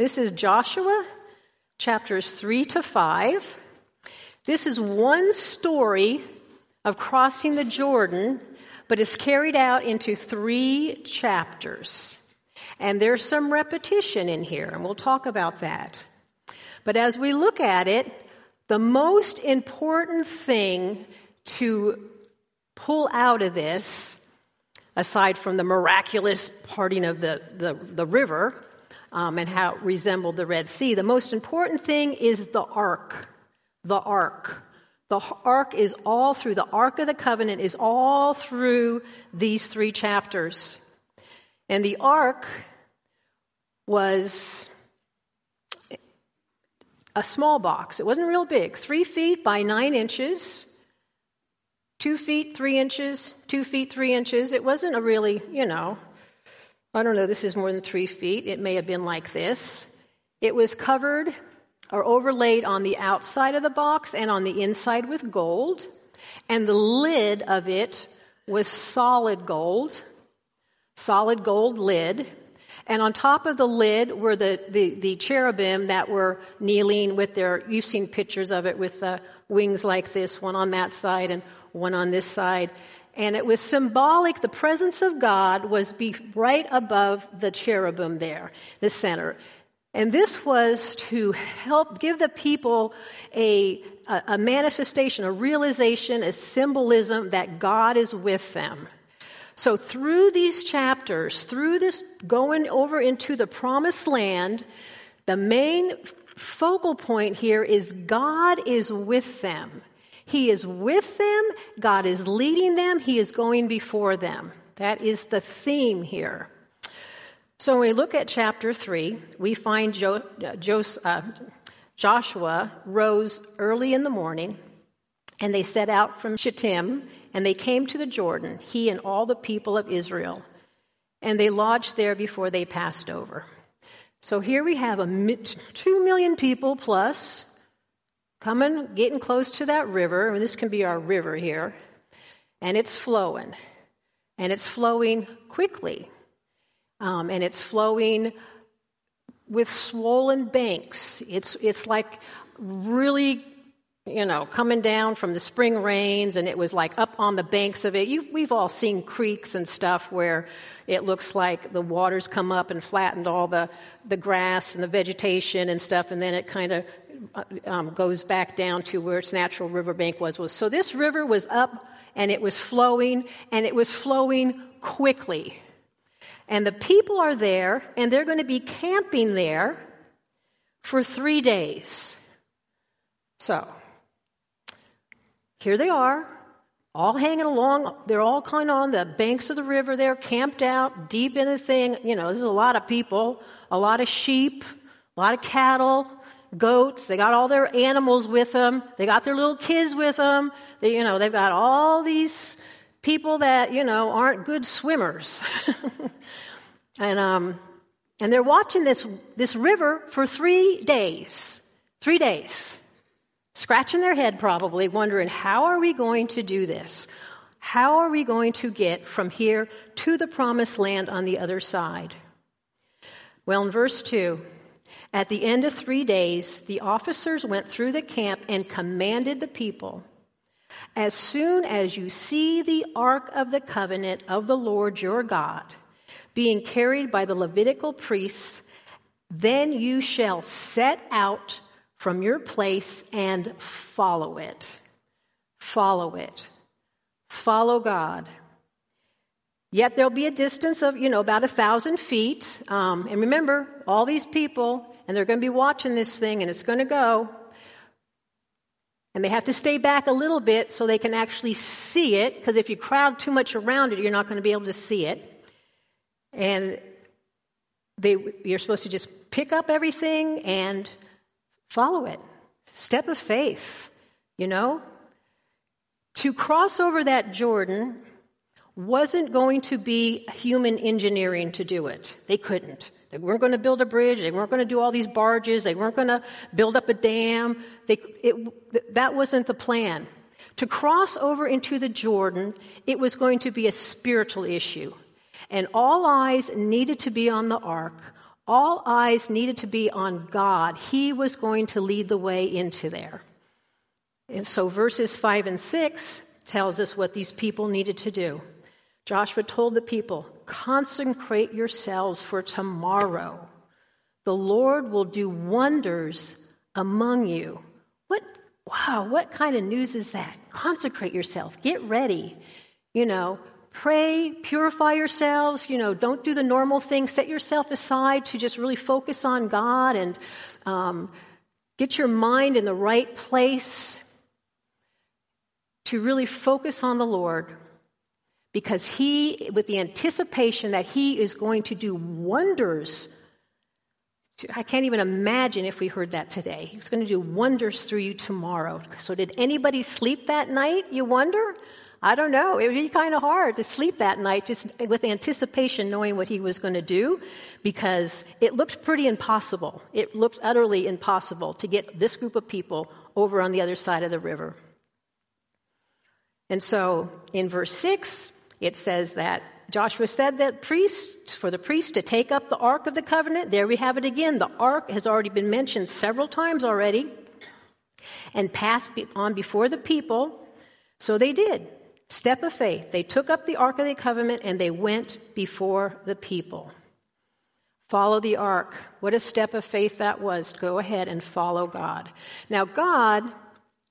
This is Joshua chapters 3 to 5. This is one story of crossing the Jordan, but it's carried out into three chapters. And there's some repetition in here, and we'll talk about that. But as we look at it, the most important thing to pull out of this, aside from the miraculous parting of the, the, the river um, and how it resembled the Red Sea, the most important thing is the ark. The ark. The ark is all through, the ark of the covenant is all through these three chapters. And the ark was a small box. It wasn't real big, three feet by nine inches, two feet, three inches, two feet, three inches. It wasn't a really, you know, I don't know, this is more than three feet. It may have been like this. It was covered or overlaid on the outside of the box and on the inside with gold. And the lid of it was solid gold, solid gold lid. And on top of the lid were the, the, the, cherubim that were kneeling with their, you've seen pictures of it with the wings like this, one on that side and one on this side. And it was symbolic, the presence of God was be right above the cherubim there, the center. And this was to help give the people a, a, a manifestation, a realization, a symbolism that God is with them. So through these chapters, through this going over into the promised land, the main focal point here is God is with them. He is with them. God is leading them. He is going before them. That is the theme here. So when we look at chapter 3, we find jo- jo- uh, Joshua rose early in the morning, and they set out from Shittim, and they came to the Jordan, he and all the people of Israel, and they lodged there before they passed over. So here we have a two million people plus coming, getting close to that river. And this can be our river here, and it's flowing, and it's flowing quickly. Um, and it's flowing with swollen banks. It's, it's like really, you know, coming down from the spring rains, and it was like up on the banks of it. You've, we've all seen creeks and stuff where it looks like the waters come up and flattened all the, the grass and the vegetation and stuff, and then it kind of um, goes back down to where its natural riverbank was, was. So this river was up and it was flowing, and it was flowing quickly. And the people are there, and they're going to be camping there for three days. So, here they are, all hanging along. They're all kind of on the banks of the river there, camped out deep in the thing. You know, there's a lot of people, a lot of sheep, a lot of cattle, goats. They got all their animals with them. They got their little kids with them. They, you know, they've got all these people that, you know, aren't good swimmers. and, um, and they're watching this, this river for three days. Three days. Scratching their head probably, wondering, how are we going to do this? How are we going to get from here to the promised land on the other side? Well, in verse 2, at the end of three days, the officers went through the camp and commanded the people as soon as you see the ark of the covenant of the Lord your God being carried by the Levitical priests, then you shall set out from your place and follow it. Follow it. Follow God. Yet there'll be a distance of, you know, about a thousand feet. Um, and remember, all these people, and they're going to be watching this thing, and it's going to go. And they have to stay back a little bit so they can actually see it, because if you crowd too much around it, you're not going to be able to see it. And they, you're supposed to just pick up everything and follow it. Step of faith, you know? To cross over that Jordan wasn't going to be human engineering to do it. They couldn't. They weren't going to build a bridge. They weren't going to do all these barges. They weren't going to build up a dam. They, it, that wasn't the plan. To cross over into the Jordan, it was going to be a spiritual issue. And all eyes needed to be on the ark. All eyes needed to be on God. He was going to lead the way into there. And so verses 5 and 6 tells us what these people needed to do. Joshua told the people, Consecrate yourselves for tomorrow. The Lord will do wonders among you. What, wow, what kind of news is that? Consecrate yourself. Get ready. You know, pray, purify yourselves. You know, don't do the normal thing. Set yourself aside to just really focus on God and um, get your mind in the right place to really focus on the Lord because He, with the anticipation that He is going to do wonders. I can't even imagine if we heard that today. He's going to do wonders through you tomorrow. So, did anybody sleep that night, you wonder? I don't know. It would be kind of hard to sleep that night just with anticipation knowing what he was going to do because it looked pretty impossible. It looked utterly impossible to get this group of people over on the other side of the river. And so in verse 6, it says that Joshua said that priests, for the priest to take up the Ark of the Covenant, there we have it again. The Ark has already been mentioned several times already and passed on before the people. So they did. Step of faith. They took up the Ark of the Covenant and they went before the people. Follow the Ark. What a step of faith that was. Go ahead and follow God. Now, God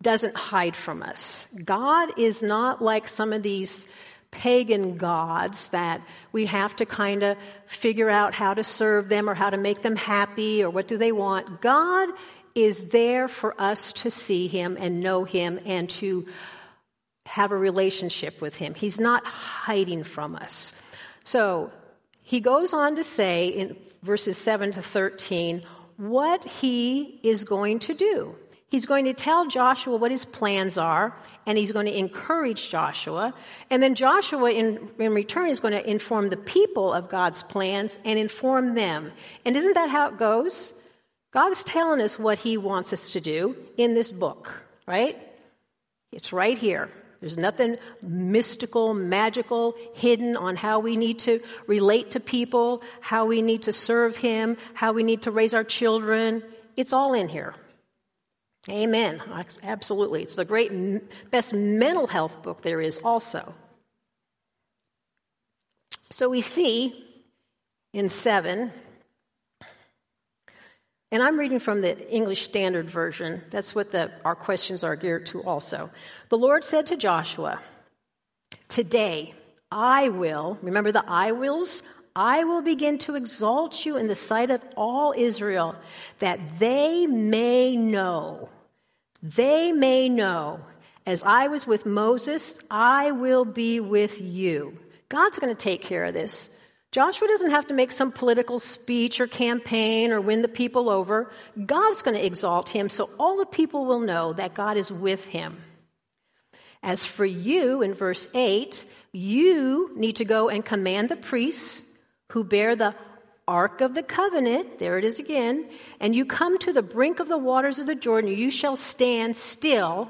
doesn't hide from us. God is not like some of these pagan gods that we have to kind of figure out how to serve them or how to make them happy or what do they want. God is there for us to see him and know him and to have a relationship with him. He's not hiding from us. So he goes on to say in verses 7 to 13 what he is going to do. He's going to tell Joshua what his plans are, and he's going to encourage Joshua. And then Joshua, in, in return, is going to inform the people of God's plans and inform them. And isn't that how it goes? God's telling us what he wants us to do in this book, right? It's right here. There's nothing mystical, magical, hidden on how we need to relate to people, how we need to serve Him, how we need to raise our children. It's all in here. Amen. Absolutely. It's the great, best mental health book there is, also. So we see in 7, and I'm reading from the English Standard Version. That's what the, our questions are geared to, also. The Lord said to Joshua, Today I will, remember the I wills? I will begin to exalt you in the sight of all Israel, that they may know, they may know, as I was with Moses, I will be with you. God's going to take care of this. Joshua doesn't have to make some political speech or campaign or win the people over. God's going to exalt him so all the people will know that God is with him. As for you, in verse 8, you need to go and command the priests who bear the Ark of the Covenant, there it is again, and you come to the brink of the waters of the Jordan, you shall stand still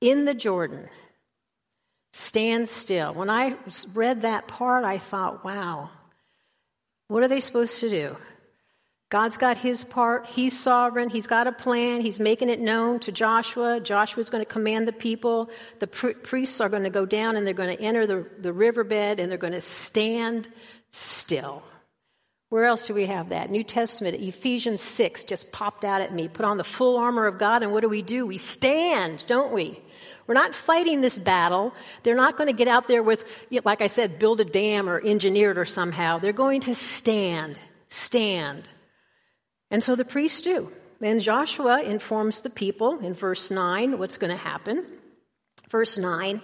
in the Jordan. Stand still. When I read that part, I thought, wow, what are they supposed to do? God's got his part. He's sovereign. He's got a plan. He's making it known to Joshua. Joshua's going to command the people. The priests are going to go down and they're going to enter the, the riverbed and they're going to stand still. Where else do we have that? New Testament, Ephesians 6 just popped out at me. Put on the full armor of God, and what do we do? We stand, don't we? We're not fighting this battle. They're not going to get out there with, like I said, build a dam or engineer it or somehow. They're going to stand, stand. And so the priests do. Then Joshua informs the people in verse 9 what's going to happen. Verse 9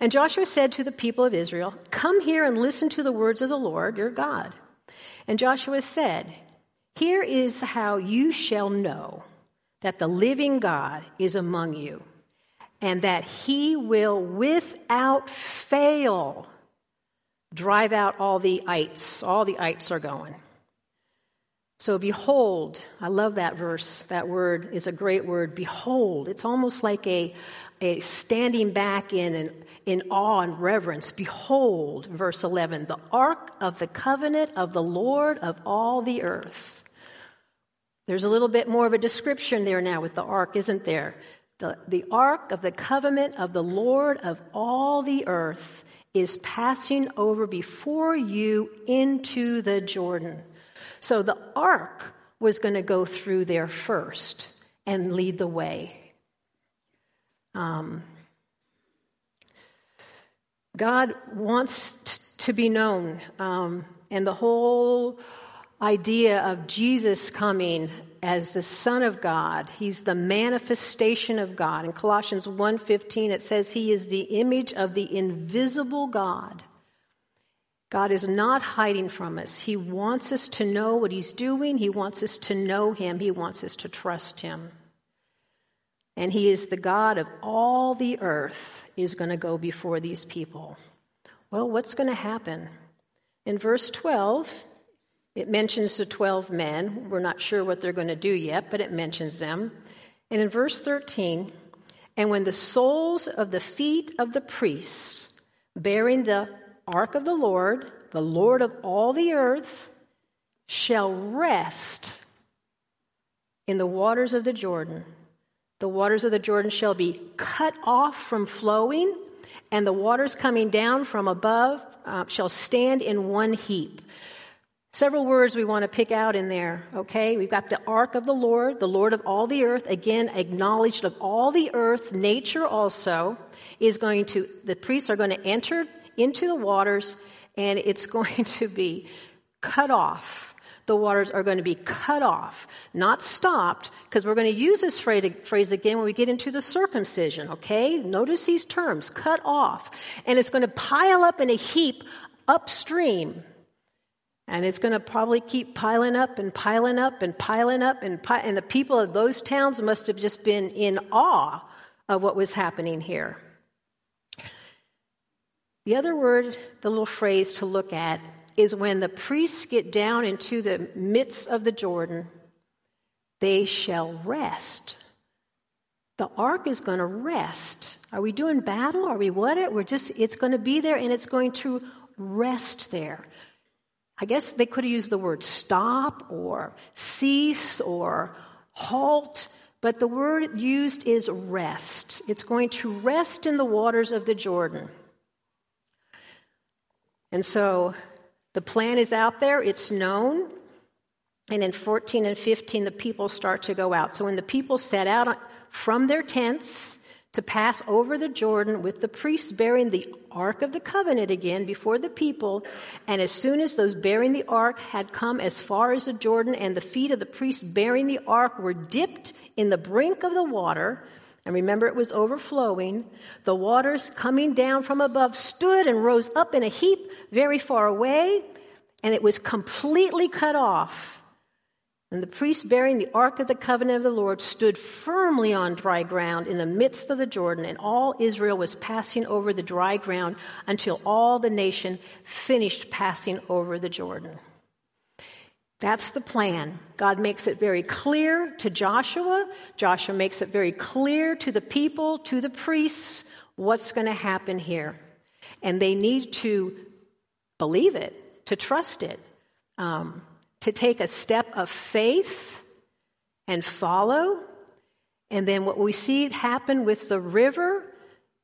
And Joshua said to the people of Israel, Come here and listen to the words of the Lord your God. And Joshua said, Here is how you shall know that the living God is among you, and that he will without fail drive out all the ites. All the ites are going. So, behold, I love that verse. That word is a great word. Behold. It's almost like a, a standing back in, in awe and reverence. Behold, verse 11, the ark of the covenant of the Lord of all the earth. There's a little bit more of a description there now with the ark, isn't there? The, the ark of the covenant of the Lord of all the earth is passing over before you into the Jordan. So the ark was going to go through there first and lead the way. Um, God wants t- to be known, um, and the whole idea of Jesus coming as the son of God, he's the manifestation of God. In Colossians 1:15 it says he is the image of the invisible God. God is not hiding from us. He wants us to know what he's doing. He wants us to know him. He wants us to trust him. And he is the God of all the earth is going to go before these people. Well, what's going to happen? In verse 12, it mentions the 12 men. We're not sure what they're going to do yet, but it mentions them. And in verse 13, and when the soles of the feet of the priests bearing the ark of the Lord, the Lord of all the earth, shall rest in the waters of the Jordan, the waters of the Jordan shall be cut off from flowing, and the waters coming down from above uh, shall stand in one heap. Several words we want to pick out in there, okay? We've got the ark of the Lord, the Lord of all the earth, again, acknowledged of all the earth. Nature also is going to, the priests are going to enter into the waters, and it's going to be cut off. The waters are going to be cut off, not stopped, because we're going to use this phrase again when we get into the circumcision, okay? Notice these terms cut off. And it's going to pile up in a heap upstream and it's going to probably keep piling up and piling up and piling up. And, pi- and the people of those towns must have just been in awe of what was happening here. The other word, the little phrase to look at, is when the priests get down into the midst of the Jordan, they shall rest. The ark is going to rest. Are we doing battle? Are we what? It? We're just, it's going to be there and it's going to rest there. I guess they could have used the word stop or cease or halt, but the word used is rest. It's going to rest in the waters of the Jordan. And so the plan is out there, it's known. And in 14 and 15, the people start to go out. So when the people set out from their tents, to pass over the Jordan with the priests bearing the Ark of the Covenant again before the people. And as soon as those bearing the Ark had come as far as the Jordan and the feet of the priests bearing the Ark were dipped in the brink of the water, and remember it was overflowing, the waters coming down from above stood and rose up in a heap very far away, and it was completely cut off and the priest bearing the ark of the covenant of the Lord stood firmly on dry ground in the midst of the Jordan, and all Israel was passing over the dry ground until all the nation finished passing over the Jordan. That's the plan. God makes it very clear to Joshua. Joshua makes it very clear to the people, to the priests, what's going to happen here. And they need to believe it, to trust it. Um, to take a step of faith and follow. And then what we see happen with the river,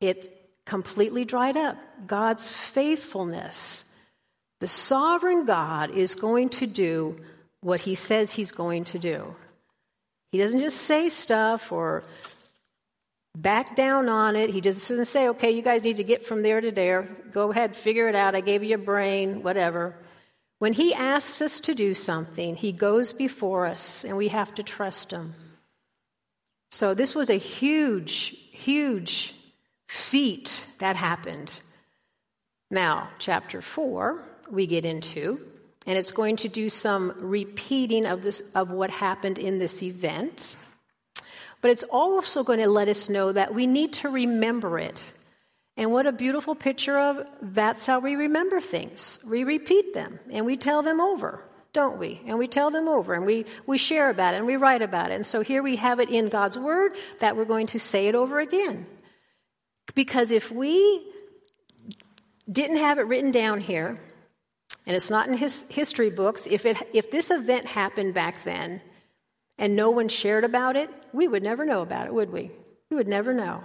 it completely dried up. God's faithfulness. The sovereign God is going to do what he says he's going to do. He doesn't just say stuff or back down on it. He just doesn't say, okay, you guys need to get from there to there. Go ahead, figure it out. I gave you a brain, whatever. When He asks us to do something, He goes before us, and we have to trust Him. So, this was a huge, huge feat that happened. Now, chapter 4, we get into, and it's going to do some repeating of, this, of what happened in this event. But it's also going to let us know that we need to remember it and what a beautiful picture of that's how we remember things. We repeat them and we tell them over don't we? And we tell them over and we, we share about it and we write about it. And so here we have it in God's Word that we're going to say it over again. Because if we didn't have it written down here, and it's not in his history books, if, it, if this event happened back then and no one shared about it, we would never know about it, would we? We would never know.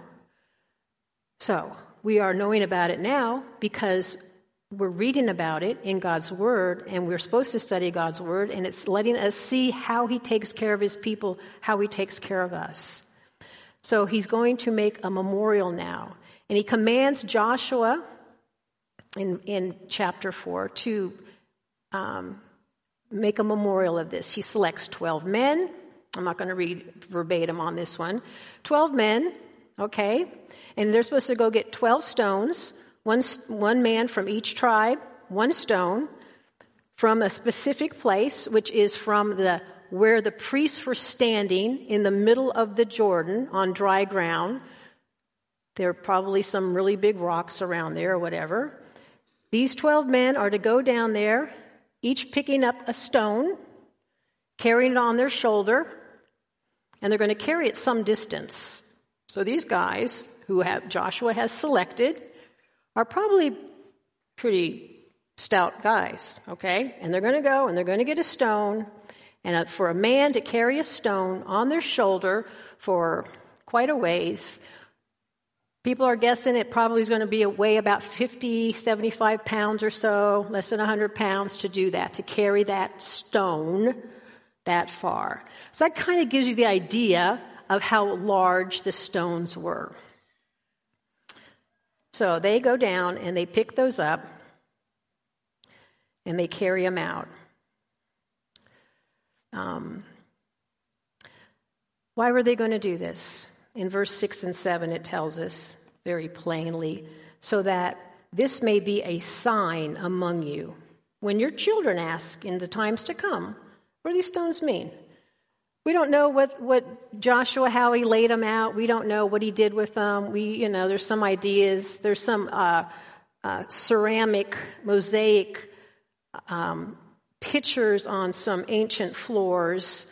So, we are knowing about it now because we're reading about it in God's Word, and we're supposed to study God's Word, and it's letting us see how He takes care of His people, how He takes care of us. So He's going to make a memorial now. And He commands Joshua in, in chapter 4 to um, make a memorial of this. He selects 12 men. I'm not going to read verbatim on this one. 12 men, okay? And they're supposed to go get 12 stones one, one man from each tribe, one stone, from a specific place, which is from the where the priests were standing in the middle of the Jordan on dry ground. There are probably some really big rocks around there or whatever. These 12 men are to go down there, each picking up a stone, carrying it on their shoulder, and they're going to carry it some distance. So these guys who have, Joshua has selected are probably pretty stout guys, okay? And they're going to go and they're going to get a stone. And uh, for a man to carry a stone on their shoulder for quite a ways, people are guessing it probably is going to be a weigh about 50, 75 pounds or so, less than 100 pounds to do that, to carry that stone that far. So that kind of gives you the idea of how large the stones were. So they go down and they pick those up and they carry them out. Um, why were they going to do this? In verse 6 and 7, it tells us very plainly so that this may be a sign among you. When your children ask in the times to come, what do these stones mean? We don't know what, what Joshua, how he laid them out. We don't know what he did with them. We, you know, there's some ideas. There's some uh, uh, ceramic, mosaic um, pictures on some ancient floors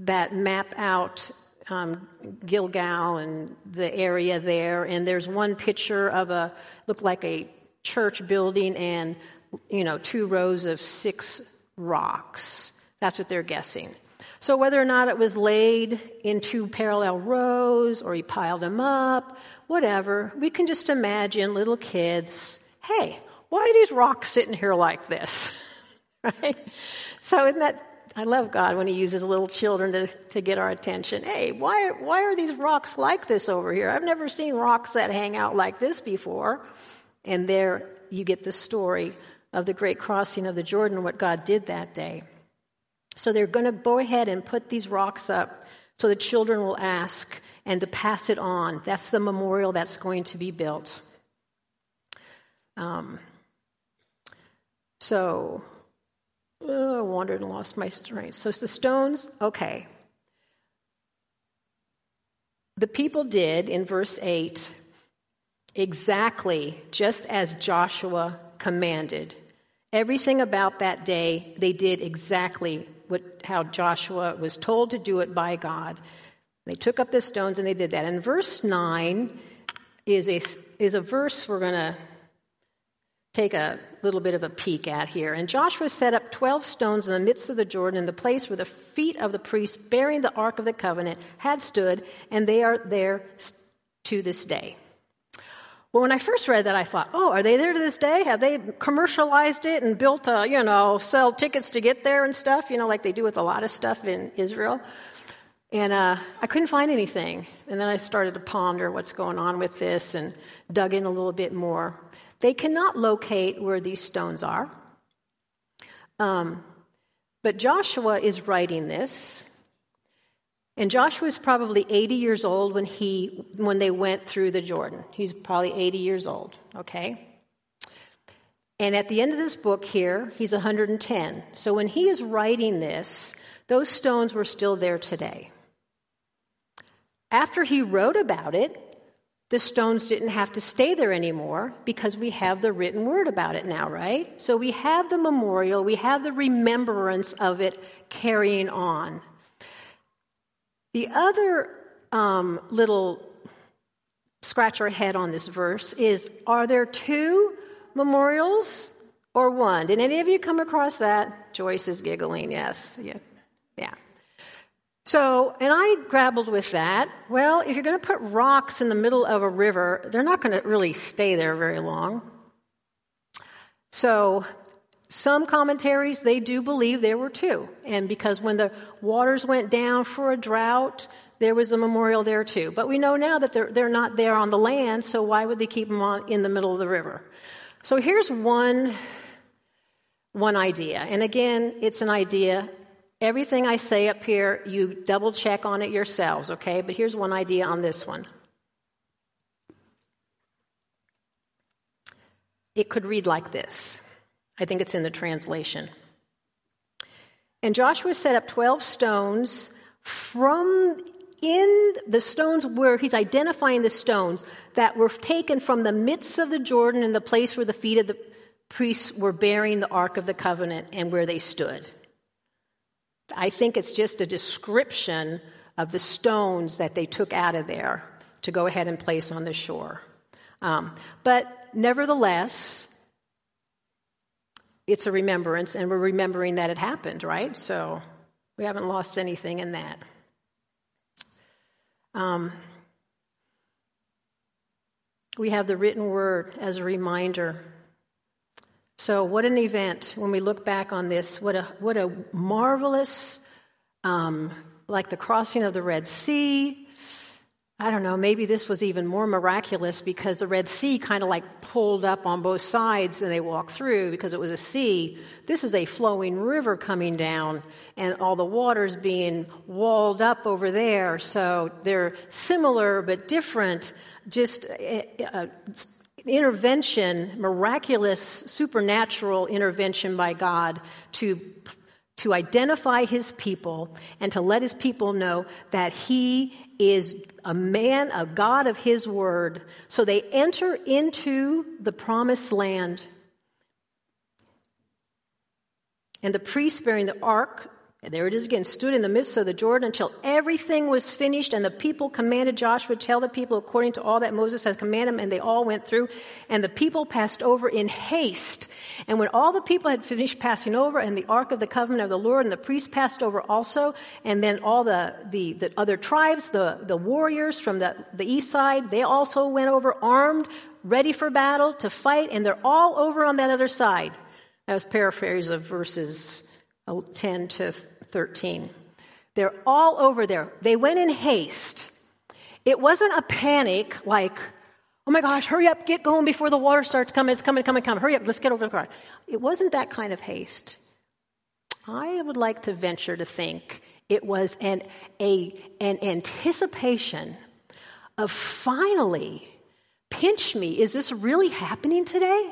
that map out um, Gilgal and the area there. And there's one picture of a, looked like a church building and, you know, two rows of six rocks. That's what they're guessing. So whether or not it was laid in two parallel rows or he piled them up, whatever, we can just imagine little kids, hey, why are these rocks sitting here like this? right? So isn't that I love God when He uses little children to, to get our attention. Hey, why, why are these rocks like this over here? I've never seen rocks that hang out like this before. And there you get the story of the great crossing of the Jordan, what God did that day. So they're going to go ahead and put these rocks up so the children will ask and to pass it on. That's the memorial that's going to be built. Um, so, oh, I wandered and lost my strength. So it's the stones, okay. The people did in verse 8 exactly just as Joshua commanded. Everything about that day, they did exactly what, how Joshua was told to do it by God. They took up the stones and they did that. And verse 9 is a, is a verse we're going to take a little bit of a peek at here. And Joshua set up 12 stones in the midst of the Jordan in the place where the feet of the priests bearing the Ark of the Covenant had stood, and they are there to this day. Well, when I first read that, I thought, oh, are they there to this day? Have they commercialized it and built, a, you know, sell tickets to get there and stuff, you know, like they do with a lot of stuff in Israel? And uh, I couldn't find anything. And then I started to ponder what's going on with this and dug in a little bit more. They cannot locate where these stones are. Um, but Joshua is writing this and Joshua is probably 80 years old when he when they went through the Jordan. He's probably 80 years old, okay? And at the end of this book here, he's 110. So when he is writing this, those stones were still there today. After he wrote about it, the stones didn't have to stay there anymore because we have the written word about it now, right? So we have the memorial, we have the remembrance of it carrying on. The other um, little scratch our head on this verse is are there two memorials or one? Did any of you come across that? Joyce is giggling, yes. Yeah. Yeah. So, and I grappled with that. Well, if you're going to put rocks in the middle of a river, they're not going to really stay there very long. So, some commentaries, they do believe there were two. And because when the waters went down for a drought, there was a memorial there too. But we know now that they're, they're not there on the land, so why would they keep them on, in the middle of the river? So here's one, one idea. And again, it's an idea. Everything I say up here, you double check on it yourselves, okay? But here's one idea on this one. It could read like this. I think it's in the translation. And Joshua set up 12 stones from in the stones where he's identifying the stones that were taken from the midst of the Jordan in the place where the feet of the priests were bearing the Ark of the Covenant and where they stood. I think it's just a description of the stones that they took out of there to go ahead and place on the shore. Um, but nevertheless, it's a remembrance, and we're remembering that it happened, right? So we haven't lost anything in that. Um, we have the written word as a reminder so, what an event when we look back on this. What a, what a marvelous, um, like the crossing of the Red Sea. I don't know, maybe this was even more miraculous because the Red Sea kind of like pulled up on both sides and they walked through because it was a sea. This is a flowing river coming down and all the waters being walled up over there. So they're similar but different, just uh, uh, intervention, miraculous, supernatural intervention by God to, to identify his people and to let his people know that he is a man, a God of his word. So they enter into the promised land. And the priests bearing the ark and there it is again, stood in the midst of the Jordan until everything was finished, and the people commanded Joshua to tell the people according to all that Moses has commanded them, and they all went through, and the people passed over in haste. And when all the people had finished passing over, and the ark of the covenant of the Lord, and the priests passed over also, and then all the, the, the other tribes, the, the warriors from the, the east side, they also went over armed, ready for battle, to fight, and they're all over on that other side. That was paraphrase of verses uh, 10 to 13. They're all over there. They went in haste. It wasn't a panic like, oh my gosh, hurry up, get going before the water starts coming. It's coming, coming, coming. Hurry up, let's get over the car. It wasn't that kind of haste. I would like to venture to think it was an, a, an anticipation of finally, pinch me, is this really happening today?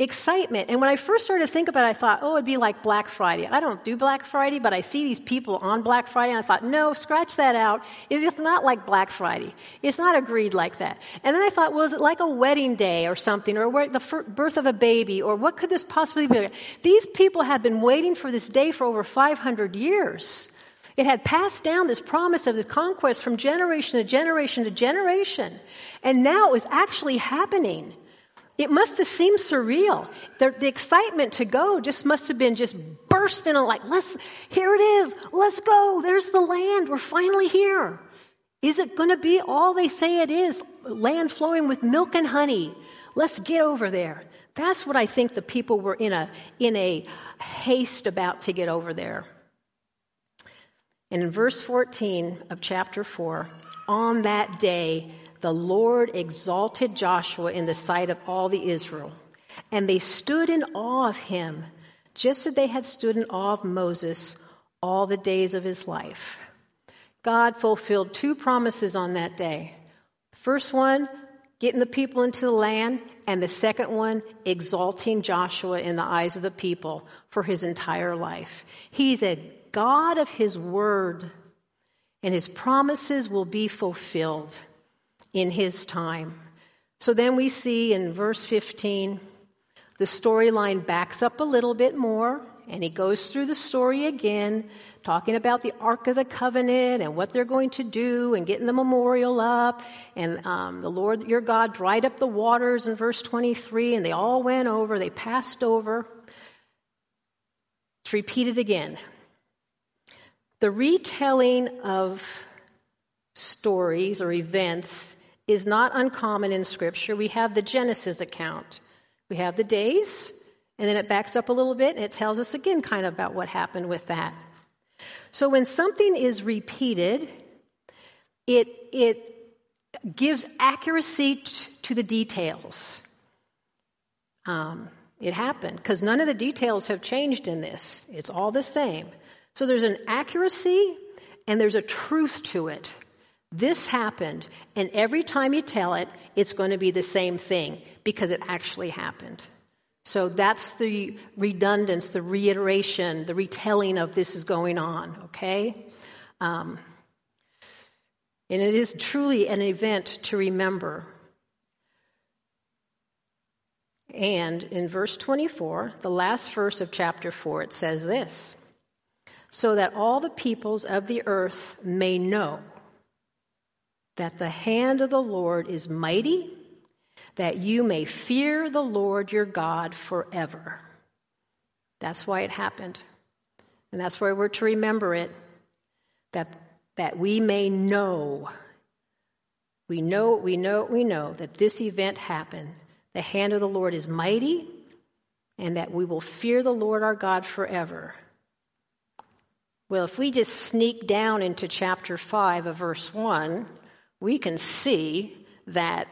Excitement. And when I first started to think about it, I thought, oh, it'd be like Black Friday. I don't do Black Friday, but I see these people on Black Friday, and I thought, no, scratch that out. It's not like Black Friday. It's not agreed like that. And then I thought, well, is it like a wedding day or something, or the birth of a baby, or what could this possibly be? These people had been waiting for this day for over 500 years. It had passed down this promise of this conquest from generation to generation to generation. And now it was actually happening. It must have seemed surreal. The, the, excitement to go just must have been just bursting like, let's, here it is. Let's go. There's the land. We're finally here. Is it going to be all they say it is? Land flowing with milk and honey. Let's get over there. That's what I think the people were in a, in a haste about to get over there. And in verse 14 of chapter 4, on that day, the Lord exalted Joshua in the sight of all the Israel, and they stood in awe of him, just as they had stood in awe of Moses all the days of his life. God fulfilled two promises on that day. First one, getting the people into the land, and the second one, exalting Joshua in the eyes of the people for his entire life. He's a God of his word, and his promises will be fulfilled. In his time. So then we see in verse 15, the storyline backs up a little bit more, and he goes through the story again, talking about the Ark of the Covenant and what they're going to do and getting the memorial up. And um, the Lord your God dried up the waters in verse 23, and they all went over, they passed over. It's repeated again. The retelling of stories or events is not uncommon in Scripture. We have the Genesis account, we have the days, and then it backs up a little bit and it tells us again kind of about what happened with that. So when something is repeated, it, it gives accuracy t- to the details. Um, it happened because none of the details have changed in this. It's all the same. So there's an accuracy and there's a truth to it. This happened, and every time you tell it, it's going to be the same thing because it actually happened. So that's the redundance, the reiteration, the retelling of this is going on, okay? Um, and it is truly an event to remember. And in verse 24, the last verse of chapter 4, it says this So that all the peoples of the earth may know that the hand of the Lord is mighty, that you may fear the Lord your God forever. That's why it happened. And that's why we're to remember it that, that we may know. We know, we know, we know that this event happened. The hand of the Lord is mighty, and that we will fear the Lord our God forever. Well, if we just sneak down into chapter 5 of verse 1, we can see that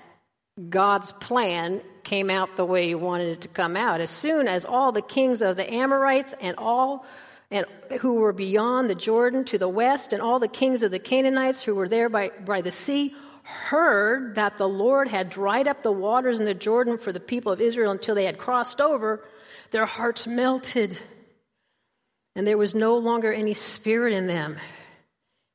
God's plan came out the way he wanted it to come out. As soon as all the kings of the Amorites and all and who were beyond the Jordan to the west, and all the kings of the Canaanites who were there by, by the sea, heard that the Lord had dried up the waters in the Jordan for the people of Israel until they had crossed over, their hearts melted. And there was no longer any spirit in them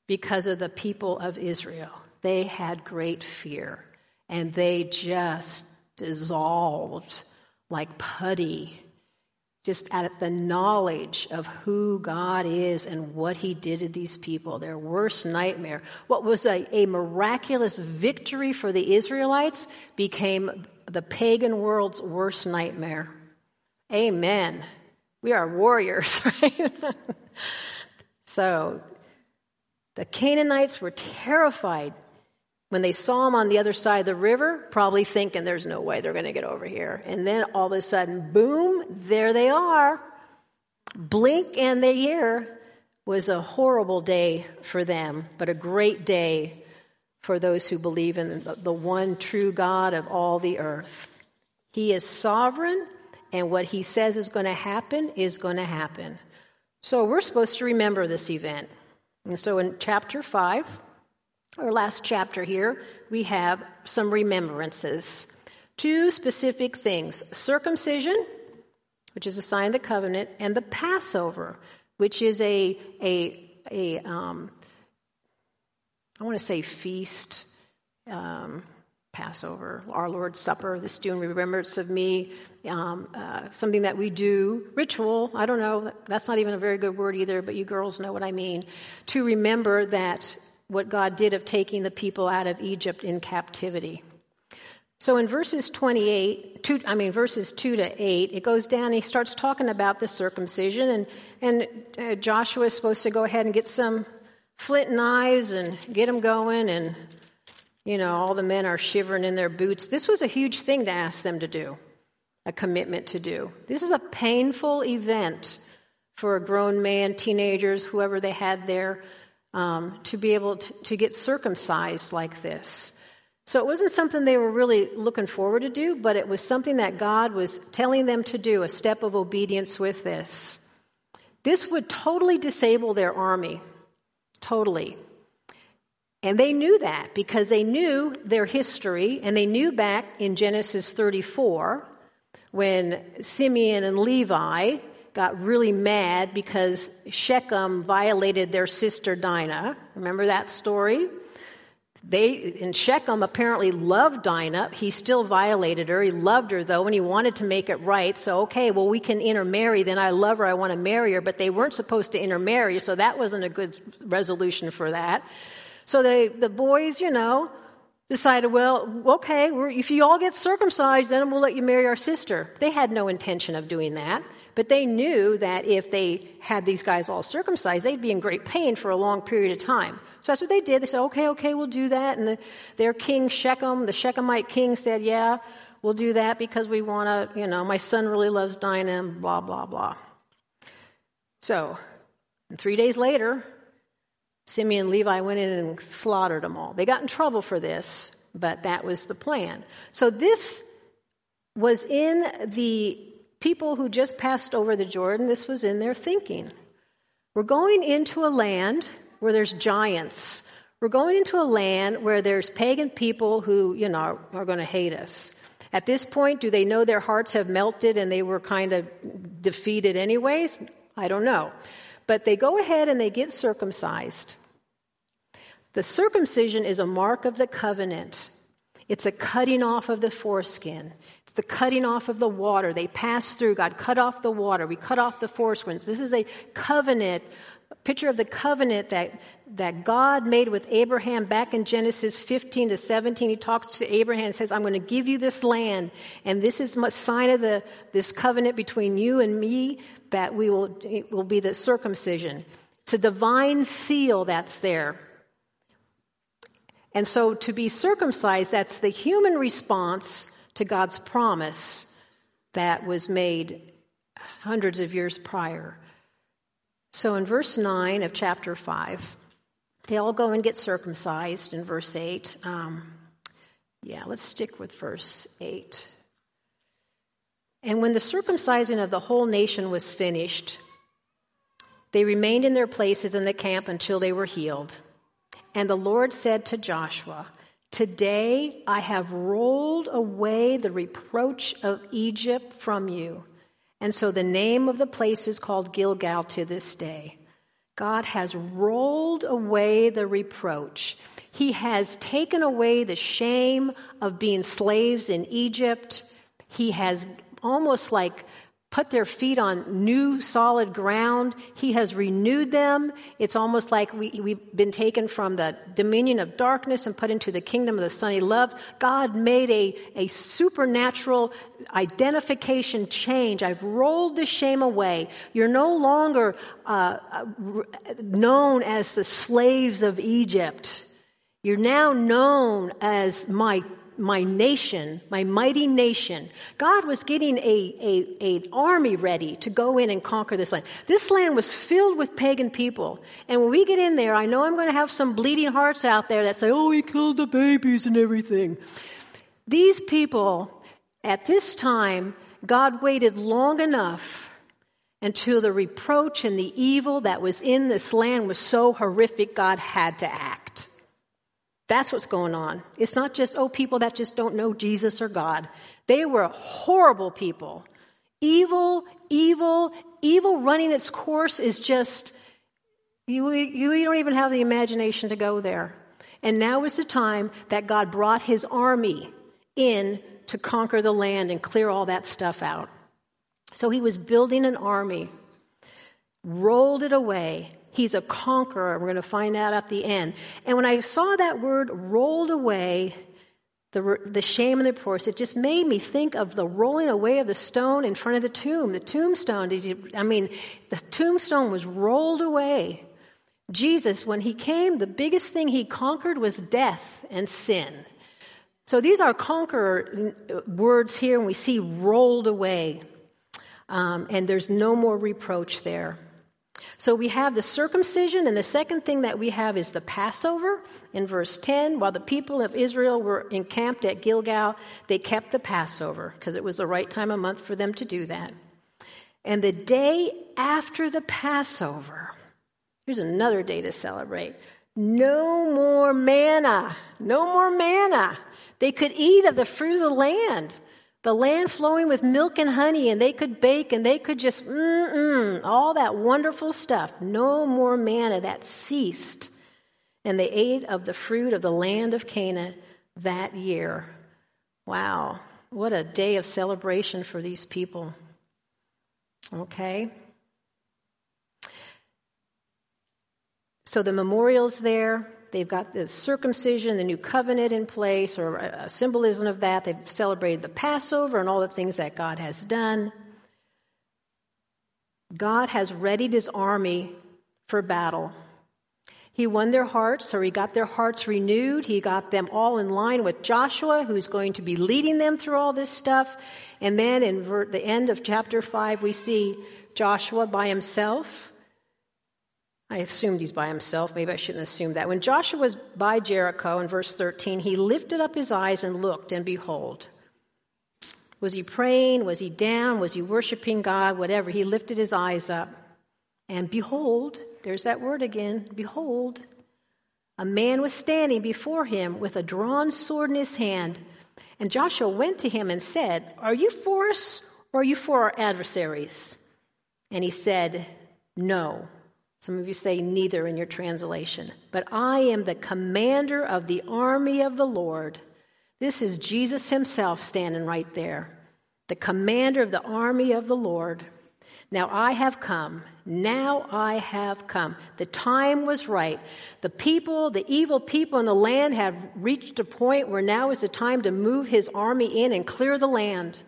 because of the people of Israel. They had great fear and they just dissolved like putty, just at the knowledge of who God is and what He did to these people, their worst nightmare. What was a, a miraculous victory for the Israelites became the pagan world's worst nightmare. Amen. We are warriors, right? so the Canaanites were terrified when they saw him on the other side of the river, probably thinking there's no way they're going to get over here. And then all of a sudden, boom, there they are. Blink and they hear was a horrible day for them, but a great day for those who believe in the one true God of all the earth. He is sovereign, and what he says is going to happen is going to happen. So we're supposed to remember this event. And so in chapter 5, our last chapter here, we have some remembrances. Two specific things circumcision, which is a sign of the covenant, and the Passover, which is a, a, a um, I want to say feast, um, Passover, our Lord's Supper, this do in remembrance of me, um, uh, something that we do, ritual, I don't know, that's not even a very good word either, but you girls know what I mean, to remember that what God did of taking the people out of Egypt in captivity. So in verses 28, two, I mean verses 2 to 8, it goes down, he starts talking about the circumcision, and, and uh, Joshua is supposed to go ahead and get some flint knives and get them going, and, you know, all the men are shivering in their boots. This was a huge thing to ask them to do, a commitment to do. This is a painful event for a grown man, teenagers, whoever they had there um, to be able to, to get circumcised like this. So it wasn't something they were really looking forward to do, but it was something that God was telling them to do, a step of obedience with this. This would totally disable their army. Totally. And they knew that because they knew their history and they knew back in Genesis 34 when Simeon and Levi got really mad because Shechem violated their sister Dinah. Remember that story? they in Shechem apparently loved Dinah. He still violated her. He loved her though, and he wanted to make it right. So okay, well we can intermarry. Then I love her. I want to marry her. But they weren't supposed to intermarry, so that wasn't a good resolution for that. So they, the boys, you know, decided, well, okay, if you all get circumcised, then we'll let you marry our sister. They had no intention of doing that. But they knew that if they had these guys all circumcised, they'd be in great pain for a long period of time. So that's what they did. They said, okay, okay, we'll do that. And the, their king Shechem, the Shechemite king said, yeah, we'll do that because we want to, you know, my son really loves Dinah, blah, blah, blah. So, three days later, Simeon and Levi went in and slaughtered them all. They got in trouble for this, but that was the plan. So this was in the people who just passed over the Jordan, this was in their thinking. We're going into a land where there's giants. We're going into a land where there's pagan people who, you know, are going to hate us. At this point, do they know their hearts have melted and they were kind of defeated anyways? I don't know. But they go ahead and they get circumcised. The circumcision is a mark of the covenant. It's a cutting off of the foreskin. It's the cutting off of the water. They pass through. God cut off the water. We cut off the foreskins. This is a covenant, a picture of the covenant that, that God made with Abraham back in Genesis 15 to 17. He talks to Abraham and says, I'm going to give you this land. And this is the sign of the, this covenant between you and me that we will, it will be the circumcision. It's a divine seal that's there. And so to be circumcised, that's the human response to God's promise that was made hundreds of years prior. So in verse 9 of chapter 5, they all go and get circumcised in verse 8. Um, yeah, let's stick with verse 8. And when the circumcising of the whole nation was finished, they remained in their places in the camp until they were healed. And the Lord said to Joshua, Today I have rolled away the reproach of Egypt from you. And so the name of the place is called Gilgal to this day. God has rolled away the reproach. He has taken away the shame of being slaves in Egypt. He has almost like put their feet on new solid ground. He has renewed them. It's almost like we, we've been taken from the dominion of darkness and put into the kingdom of the Son He loved. God made a, a supernatural identification change. I've rolled the shame away. You're no longer uh, uh known as the slaves of Egypt. You're now known as my my nation, my mighty nation. God was getting a, a, a army ready to go in and conquer this land. This land was filled with pagan people. And when we get in there, I know I'm going to have some bleeding hearts out there that say, oh, he killed the babies and everything. These people, at this time, God waited long enough until the reproach and the evil that was in this land was so horrific, God had to act. That's what's going on. It's not just, oh, people that just don't know Jesus or God. They were horrible people. Evil, evil, evil running its course is just, you, you, don't even have the imagination to go there. And now is the time that God brought his army in to conquer the land and clear all that stuff out. So he was building an army, rolled it away, He's a conqueror. We're going to find out at the end. And when I saw that word rolled away, the, the shame and the reproach, it just made me think of the rolling away of the stone in front of the tomb. The tombstone, you, I mean, the tombstone was rolled away. Jesus, when he came, the biggest thing he conquered was death and sin. So these are conqueror words here, and we see rolled away. Um, and there's no more reproach there. So we have the circumcision, and the second thing that we have is the Passover in verse 10. While the people of Israel were encamped at Gilgal, they kept the Passover because it was the right time of month for them to do that. And the day after the Passover, here's another day to celebrate. No more manna. No more manna. They could eat of the fruit of the land the land flowing with milk and honey, and they could bake and they could just, mm-mm, all that wonderful stuff. No more manna that ceased. And they ate of the fruit of the land of Canaan that year. Wow, what a day of celebration for these people. Okay? So the memorial's there. They've got the circumcision, the new covenant in place, or a symbolism of that. They've celebrated the Passover and all the things that God has done. God has readied his army for battle. He won their hearts, or he got their hearts renewed. He got them all in line with Joshua, who's going to be leading them through all this stuff. And then in the end of chapter 5, we see Joshua by himself I assumed he's by himself. Maybe I shouldn't assume that. When Joshua was by Jericho in verse 13, he lifted up his eyes and looked, and behold. Was he praying? Was he down? Was he worshiping God? Whatever. He lifted his eyes up. And behold, there's that word again behold, a man was standing before him with a drawn sword in his hand. And Joshua went to him and said, Are you for us or are you for our adversaries? And he said, No. Some of you say neither in your translation. But I am the commander of the army of the Lord. This is Jesus himself standing right there. The commander of the army of the Lord. Now I have come. Now I have come. The time was right. The people, the evil people in the land have reached a point where now is the time to move his army in and clear the land.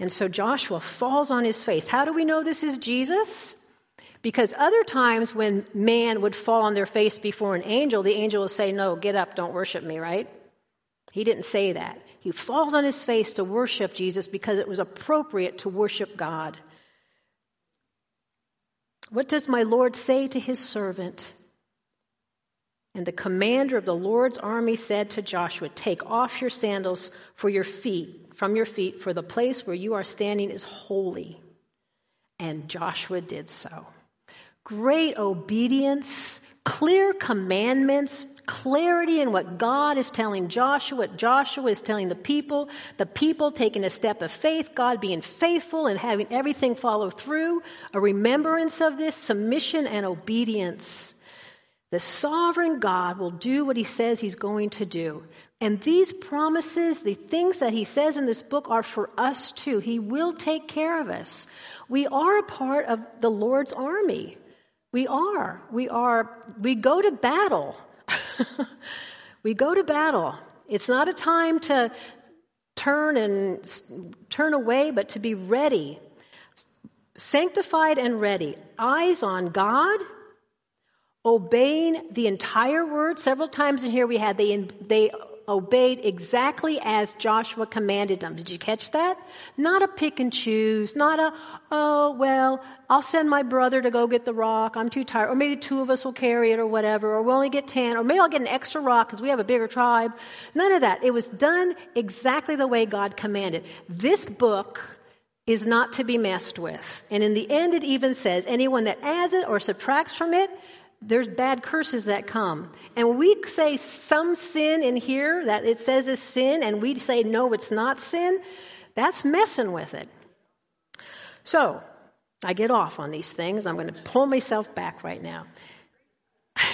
And so Joshua falls on his face. How do we know this is Jesus? Because other times when man would fall on their face before an angel, the angel will say, No, get up, don't worship me, right? He didn't say that. He falls on his face to worship Jesus because it was appropriate to worship God. What does my Lord say to his servant? And the commander of the Lord's army said to Joshua, Take off your sandals for your feet from your feet, for the place where you are standing is holy. And Joshua did so. Great obedience, clear commandments, clarity in what God is telling Joshua, what Joshua is telling the people, the people taking a step of faith, God being faithful and having everything follow through, a remembrance of this, submission and obedience. The sovereign God will do what he says he's going to do. And these promises, the things that he says in this book, are for us too. He will take care of us. We are a part of the Lord's army. We are. We are. We go to battle. we go to battle. It's not a time to turn and turn away, but to be ready. Sanctified and ready. Eyes on God, obeying the entire word. Several times in here we had they, they obeyed exactly as Joshua commanded them. Did you catch that? Not a pick and choose, not a, oh, well, I'll send my brother to go get the rock. I'm too tired. Or maybe two of us will carry it or whatever. Or we'll only get 10. Or maybe I'll get an extra rock because we have a bigger tribe. None of that. It was done exactly the way God commanded. This book is not to be messed with. And in the end, it even says anyone that adds it or subtracts from it there's bad curses that come. And we say some sin in here that it says is sin, and we say no, it's not sin, that's messing with it. So, I get off on these things. I'm going to pull myself back right now.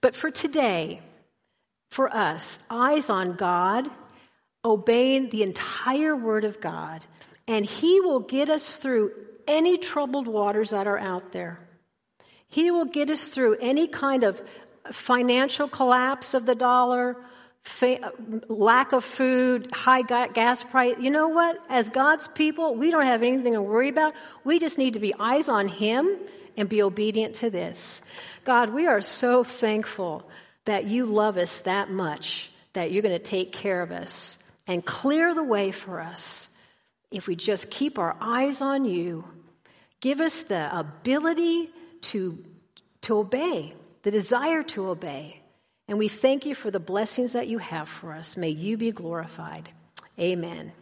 but for today, for us, eyes on God, obeying the entire Word of God, and He will get us through any troubled waters that are out there. He will get us through any kind of financial collapse of the dollar, fa- lack of food, high gas price. You know what? As God's people, we don't have anything to worry about. We just need to be eyes on Him and be obedient to this. God, we are so thankful that you love us that much, that you're going to take care of us and clear the way for us if we just keep our eyes on you. Give us the ability to, to obey, the desire to obey. And we thank you for the blessings that you have for us. May you be glorified. Amen.